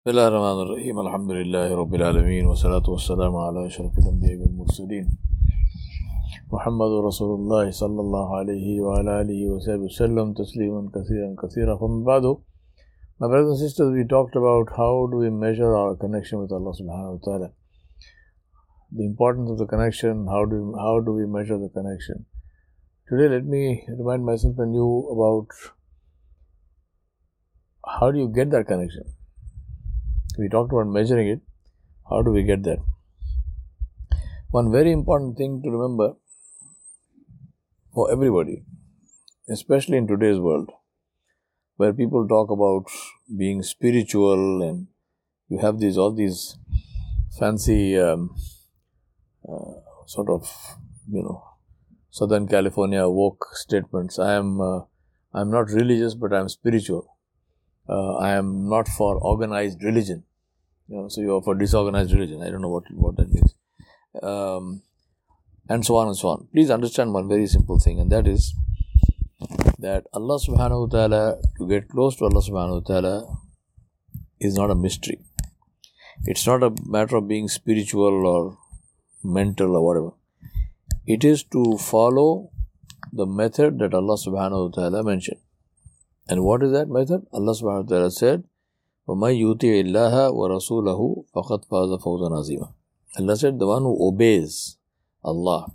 بسم الله الرحمن الرحيم الحمد لله رب العالمين والصلاة والسلام على أشرف الأنبياء والمرسلين محمد رسول الله صلى الله عليه وعلى آله وصحبه وسلم تسليما كثيرا كثيرا فمن بعد My brothers and sisters, we talked about how do we measure our connection with Allah subhanahu wa ta'ala. The importance of the connection, how do, we, how do we measure the connection. Today, let me remind myself and you about how do you get that connection. We talked about measuring it. How do we get that? One very important thing to remember for everybody, especially in today's world, where people talk about being spiritual and you have these all these fancy um, uh, sort of you know Southern California woke statements. I am uh, I'm not religious, but I'm spiritual. Uh, I am not for organized religion. You know, so you are for disorganized religion. I don't know what what that means. Um, and so on and so on. Please understand one very simple thing, and that is that Allah subhanahu wa ta'ala, to get close to Allah subhanahu wa ta'ala, is not a mystery. It's not a matter of being spiritual or mental or whatever. It is to follow the method that Allah subhanahu wa ta'ala mentioned. And what is that method? Allah subhanahu wa ta'ala said, وَمَنْ يُطِعِ اللَّهَ وَرَسُولَهُ فَقَدْ فَازَ فَوْزًا عَظِيمًا Allah said, the one who obeys Allah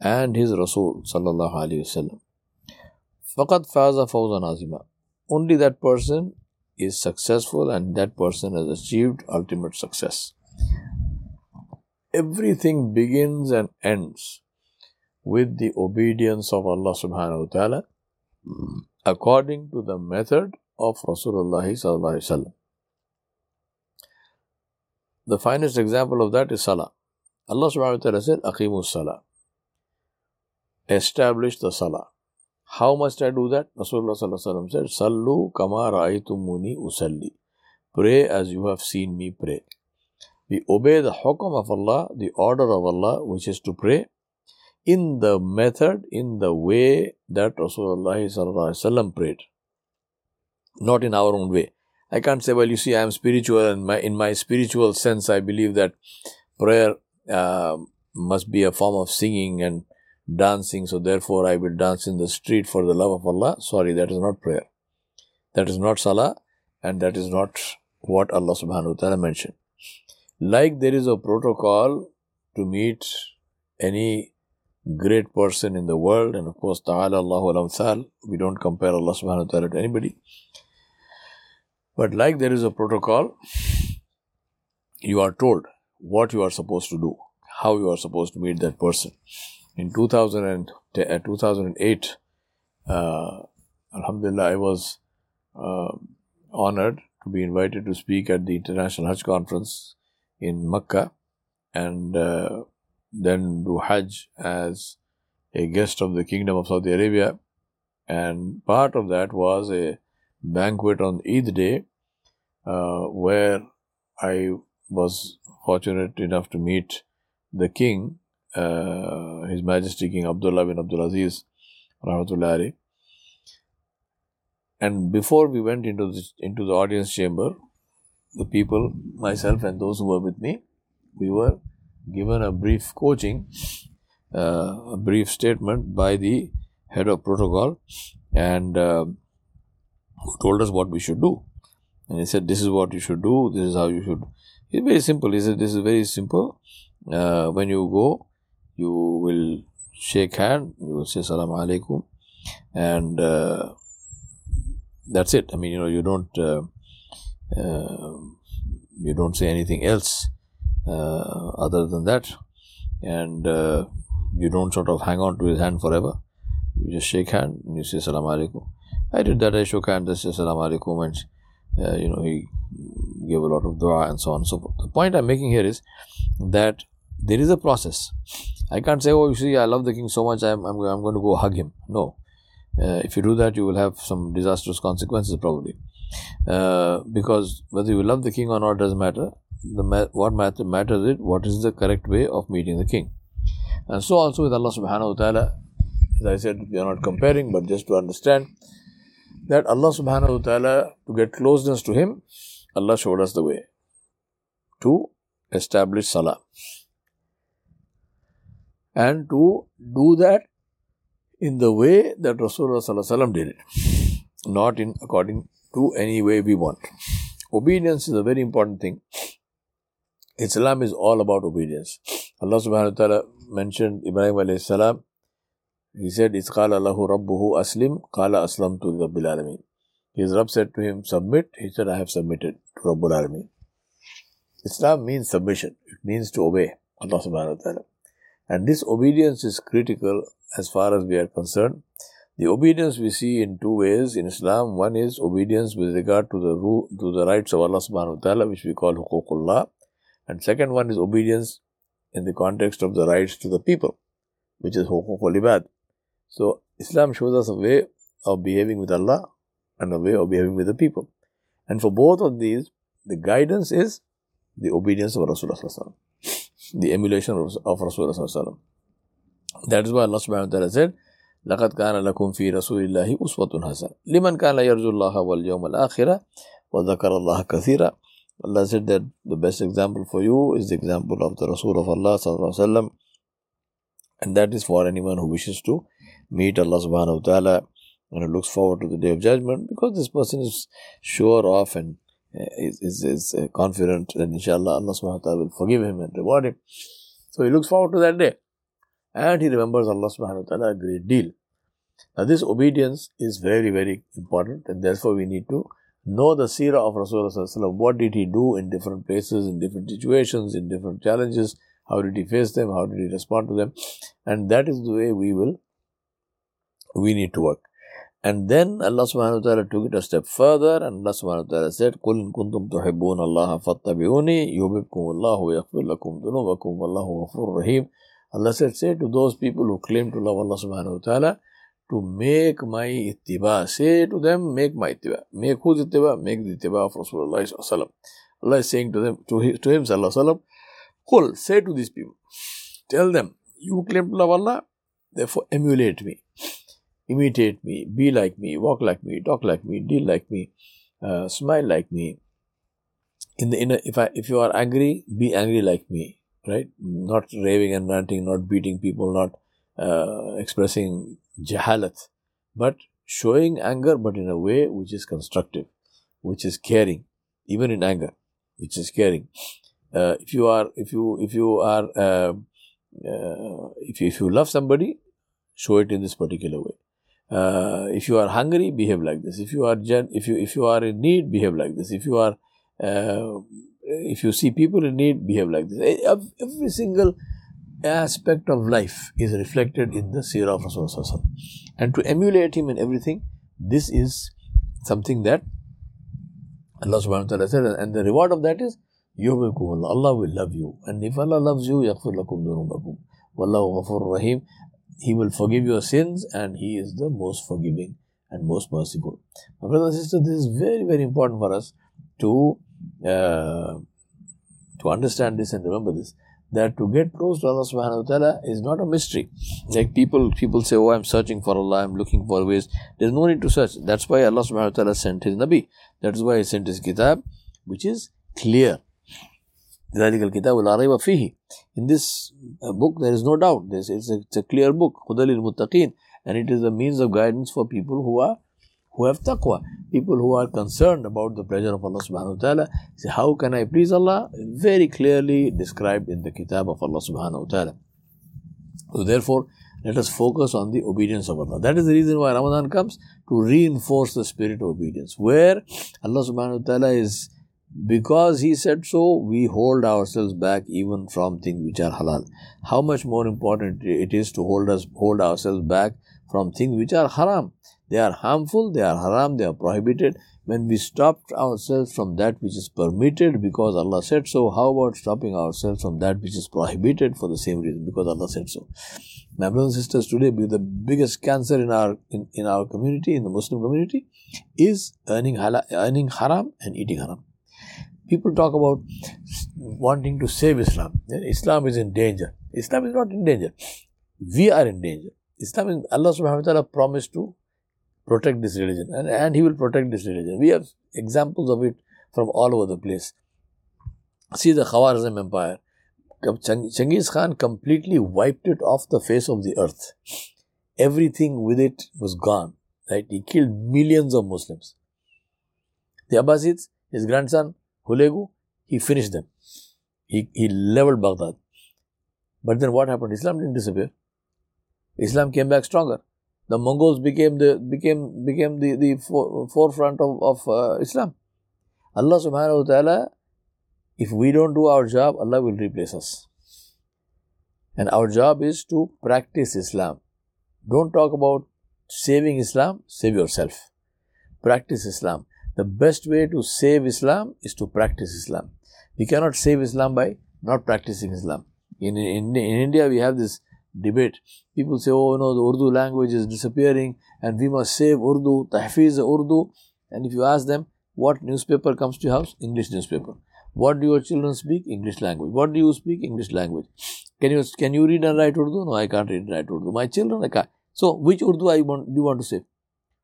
and His Rasul sallallahu alayhi wasallam فَقَدْ فَازَ فَوْزًا عَظِيمًا Only that person is successful and that person has achieved ultimate success. Everything begins and ends with the obedience of Allah subhanahu wa ta'ala according to the method of Rasulullah sallallahu alaihi wasallam. The finest example of that is Salah. Allah subhanahu wa ta'ala said, Aqimus Salah. Establish the Salah. How must I do that? Rasulullah said, Sallu kama ra'aytumuni usalli. Pray as you have seen me pray. We obey the hukam of Allah, the order of Allah, which is to pray in the method, in the way that Rasulullah prayed. Not in our own way. I can't say, well, you see, I am spiritual, and my, in my spiritual sense, I believe that prayer uh, must be a form of singing and dancing, so therefore I will dance in the street for the love of Allah. Sorry, that is not prayer. That is not salah, and that is not what Allah subhanahu wa ta'ala mentioned. Like there is a protocol to meet any great person in the world, and of course, ta'ala Allahu al we don't compare Allah subhanahu wa ta'ala to anybody. But like there is a protocol, you are told what you are supposed to do, how you are supposed to meet that person. In 2000 and, uh, 2008, uh, Alhamdulillah, I was uh, honored to be invited to speak at the International Hajj Conference in Mecca and uh, then do Hajj as a guest of the Kingdom of Saudi Arabia. And part of that was a banquet on Eid day uh, where I was fortunate enough to meet the king, uh, His Majesty King Abdullah bin Abdulaziz, rahmatullahi. And before we went into the, into the audience chamber, the people, myself and those who were with me, we were given a brief coaching, uh, a brief statement by the head of protocol, and uh, who told us what we should do. And he said, This is what you should do, this is how you should. It's very simple. He said, This is very simple. Uh, when you go, you will shake hand, you will say Salam Alaikum, and uh, that's it. I mean, you know, you don't uh, uh you don't say anything else uh, other than that, and uh, you don't sort of hang on to his hand forever. You just shake hand and you say Salam Alaikum. I did that. I shook hands. I said and uh, you know, he gave a lot of dua and so on and so forth. The point I'm making here is that there is a process. I can't say, oh, you see, I love the king so much, I'm, I'm, I'm going to go hug him. No. Uh, if you do that, you will have some disastrous consequences probably. Uh, because whether you love the king or not doesn't matter. The ma- what matter, matters is what is the correct way of meeting the king. And so also with Allah subhanahu wa ta'ala, as I said, we are not comparing, but just to understand that Allah subhanahu wa ta'ala, to get closeness to Him, Allah showed us the way to establish Salah. And to do that in the way that Rasulullah did it, not in according to any way we want. Obedience is a very important thing. Islam is all about obedience. Allah subhanahu wa ta'ala mentioned Ibrahim alayhi salam. He said, Isqala Allahu Rabbuhu Aslim, Qala Aslam to Rabbil Alameen. His Rabb said to him, Submit. He said, I have submitted to Rabbul Alameen. Islam means submission. It means to obey Allah subhanahu wa ta'ala. And this obedience is critical as far as we are concerned. The obedience we see in two ways in Islam. One is obedience with regard to the to the rights of Allah subhanahu wa ta'ala, which we call huququllah. And second one is obedience in the context of the rights to the people, which is huququl ibad. So Islam shows us a way of behaving with Allah and a way of behaving with the people. And for both of these, the guidance is the obedience of Rasulullah the emulation of Rasulullah That is why Allah subhanahu wa ta'ala said, لقد كان لكم في رسول الله أسوة حسنة لمن كان يرجو الله واليوم الآخرة وذكر الله كثيرا Allah said that the best example for you is the example of the Rasul of Allah sallallahu and that is for anyone who wishes to meet Allah subhanahu wa ta'ala and looks forward to the day of judgment because this person is sure of and uh, is, is, is uh, confident that inshallah Allah subhanahu wa ta'ala will forgive him and reward him. So he looks forward to that day and he remembers Allah subhanahu wa ta'ala a great deal. Now this obedience is very, very important and therefore we need to know the seerah of Rasulullah what did he do in different places, in different situations, in different challenges, how did he face them, how did he respond to them and that is the way we will, we need to work. And then Allah subhanahu wa ta'ala took it a step further and Allah subhanahu wa ta'ala said, قُلْ إِن كُنْتُمْ تُحِبُّونَ اللَّهَ فَاتَّبِعُونِي يُحْبِبْكُمُ اللَّهُ وَيَغْفِرْ لَكُمْ ذُنُوبَكُمْ وَاللَّهُ غَفُورٌ رَحِيمٌ Allah said, say to those people who claim to love Allah subhanahu wa ta'ala, to make my ittiba. Say to them, make my ittiba. Make whose ittiba? Make the ittiba of Rasulullah sallallahu Allah is saying to them, to, him, to him sallallahu Say to these people, tell them, you claim to love Allah, therefore emulate me, imitate me, be like me, walk like me, talk like me, deal like me, uh, smile like me. In the inner, if I, if you are angry, be angry like me, right? Not raving and ranting, not beating people, not uh, expressing jahalat, but showing anger, but in a way which is constructive, which is caring, even in anger, which is caring. Uh, if you are, if you, if you are, uh, uh, if you, if you love somebody, show it in this particular way. Uh, if you are hungry, behave like this. If you are gen- if you if you are in need, behave like this. If you are uh, if you see people in need, behave like this. Every single aspect of life is reflected in the seerah of Rasulullah. And to emulate him in everything, this is something that Allah subhanahu wa ta'ala said, and the reward of that is yuhibbukum Allah will love you. And if Allah loves you, yaghfir lakum dhunubakum. Wallahu ghafur rahim. He will forgive your sins and He is the most forgiving and most merciful. My brothers and sisters, this is very, very important for us to uh, to understand this and remember this that to get close to Allah subhanahu wa ta'ala is not a mystery. Like people people say, Oh, I'm searching for Allah, I'm looking for ways. There's no need to search. That's why Allah subhanahu wa ta'ala sent his Nabi. That is why he sent his kitab, which is clear. In this uh, book, there is no doubt. This it's a, it's a clear book, Hudalil Muttaqeen, and it is a means of guidance for people who are who have taqwa, people who are concerned about the pleasure of Allah subhanahu wa ta'ala. Say, how can I please Allah? Very clearly described in the kitab of Allah subhanahu wa ta'ala. So therefore, let us focus on the obedience of Allah. That is the reason why Ramadan comes to reinforce the spirit of obedience. Where Allah subhanahu wa ta'ala is because he said so, we hold ourselves back even from things which are halal. How much more important it is to hold us hold ourselves back from things which are haram. They are harmful, they are haram, they are prohibited. When we stop ourselves from that which is permitted because Allah said so, how about stopping ourselves from that which is prohibited for the same reason because Allah said so? My brothers and sisters, today the biggest cancer in our in, in our community, in the Muslim community, is earning halal, earning haram and eating haram. People talk about wanting to save Islam. Islam is in danger. Islam is not in danger. We are in danger. Islam is Allah subhanahu wa ta'ala promised to protect this religion and, and he will protect this religion. We have examples of it from all over the place. See the Khawarizm Empire. Genghis Khan completely wiped it off the face of the earth. Everything with it was gone. Right? He killed millions of Muslims. The Abbasids, his grandson, Hulegu, he finished them. He, he leveled Baghdad. But then what happened? Islam didn't disappear. Islam came back stronger. The Mongols became the became became the, the for, forefront of, of uh, Islam. Allah subhanahu wa ta'ala, if we don't do our job, Allah will replace us. And our job is to practice Islam. Don't talk about saving Islam, save yourself. Practice Islam. The best way to save Islam is to practice Islam. We cannot save Islam by not practicing Islam. In, in, in India, we have this debate. People say, oh, no, the Urdu language is disappearing and we must save Urdu, tahfiz Urdu. And if you ask them, what newspaper comes to your house? English newspaper. What do your children speak? English language. What do you speak? English language. Can you can you read and write Urdu? No, I can't read and write Urdu. My children, I can't. So, which Urdu I want, do you want to save?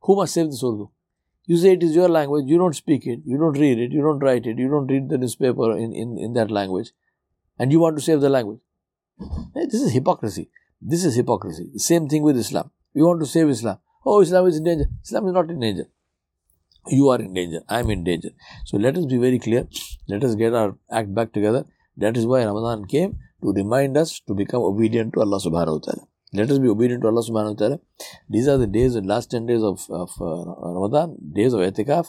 Who must save this Urdu? You say it is your language, you don't speak it, you don't read it, you don't write it, you don't read the newspaper in, in, in that language, and you want to save the language. This is hypocrisy. This is hypocrisy. The same thing with Islam. We want to save Islam. Oh, Islam is in danger. Islam is not in danger. You are in danger. I am in danger. So let us be very clear. Let us get our act back together. That is why Ramadan came to remind us to become obedient to Allah subhanahu wa ta'ala. Let us be obedient to Allah subhanahu wa ta'ala. These are the days, the last 10 days of, of uh, Ramadan, days of etikaf.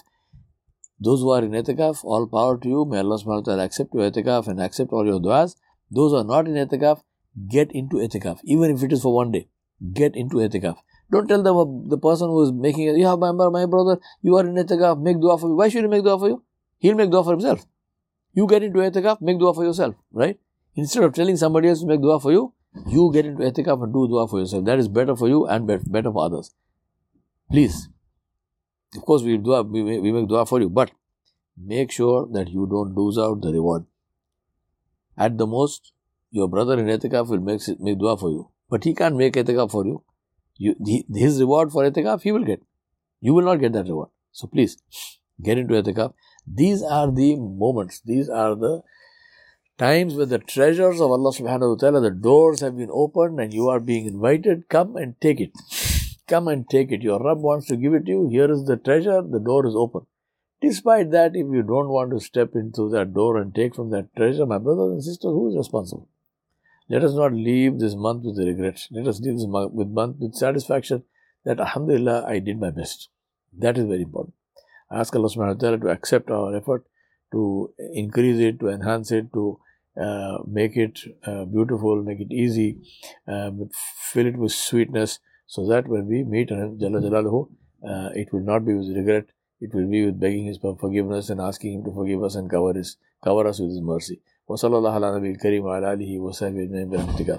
Those who are in etikaf, all power to you. May Allah subhanahu wa ta'ala accept your etikaf and accept all your du'as. Those who are not in etikaf, get into etikaf. Even if it is for one day, get into etikaf. Don't tell them the person who is making it, yeah, my, my brother, you are in etikaf, make dua for me. Why should he make dua for you? He'll make dua for himself. You get into etikaf, make dua for yourself, right? Instead of telling somebody else to make dua for you, you get into etikaf and do dua for yourself. That is better for you and better for others. Please. Of course, we, dua, we, we make dua for you, but make sure that you don't lose out the reward. At the most, your brother in etikaf will make, make dua for you, but he can't make etikaf for you. you he, his reward for etikaf, he will get. You will not get that reward. So please, get into etikaf. These are the moments, these are the times when the treasures of Allah subhanahu wa ta'ala, the doors have been opened and you are being invited, come and take it. Come and take it. Your Rabb wants to give it to you. Here is the treasure, the door is open. Despite that, if you don't want to step into that door and take from that treasure, my brothers and sisters, who is responsible? Let us not leave this month with regret. Let us leave this month with, month with satisfaction that Alhamdulillah, I did my best. That is very important. I ask Allah subhanahu wa ta'ala to accept our effort, to increase it, to enhance it, to uh, make it uh, beautiful, make it easy, um, fill it with sweetness, so that when we meet Jalla Jalaluhu, uh, it will not be with regret, it will be with begging His forgiveness and asking Him to forgive us and cover, his, cover us with His mercy. وصلى الله على نبي الكريم وعلى آله وصحبه أجمعين برحمتك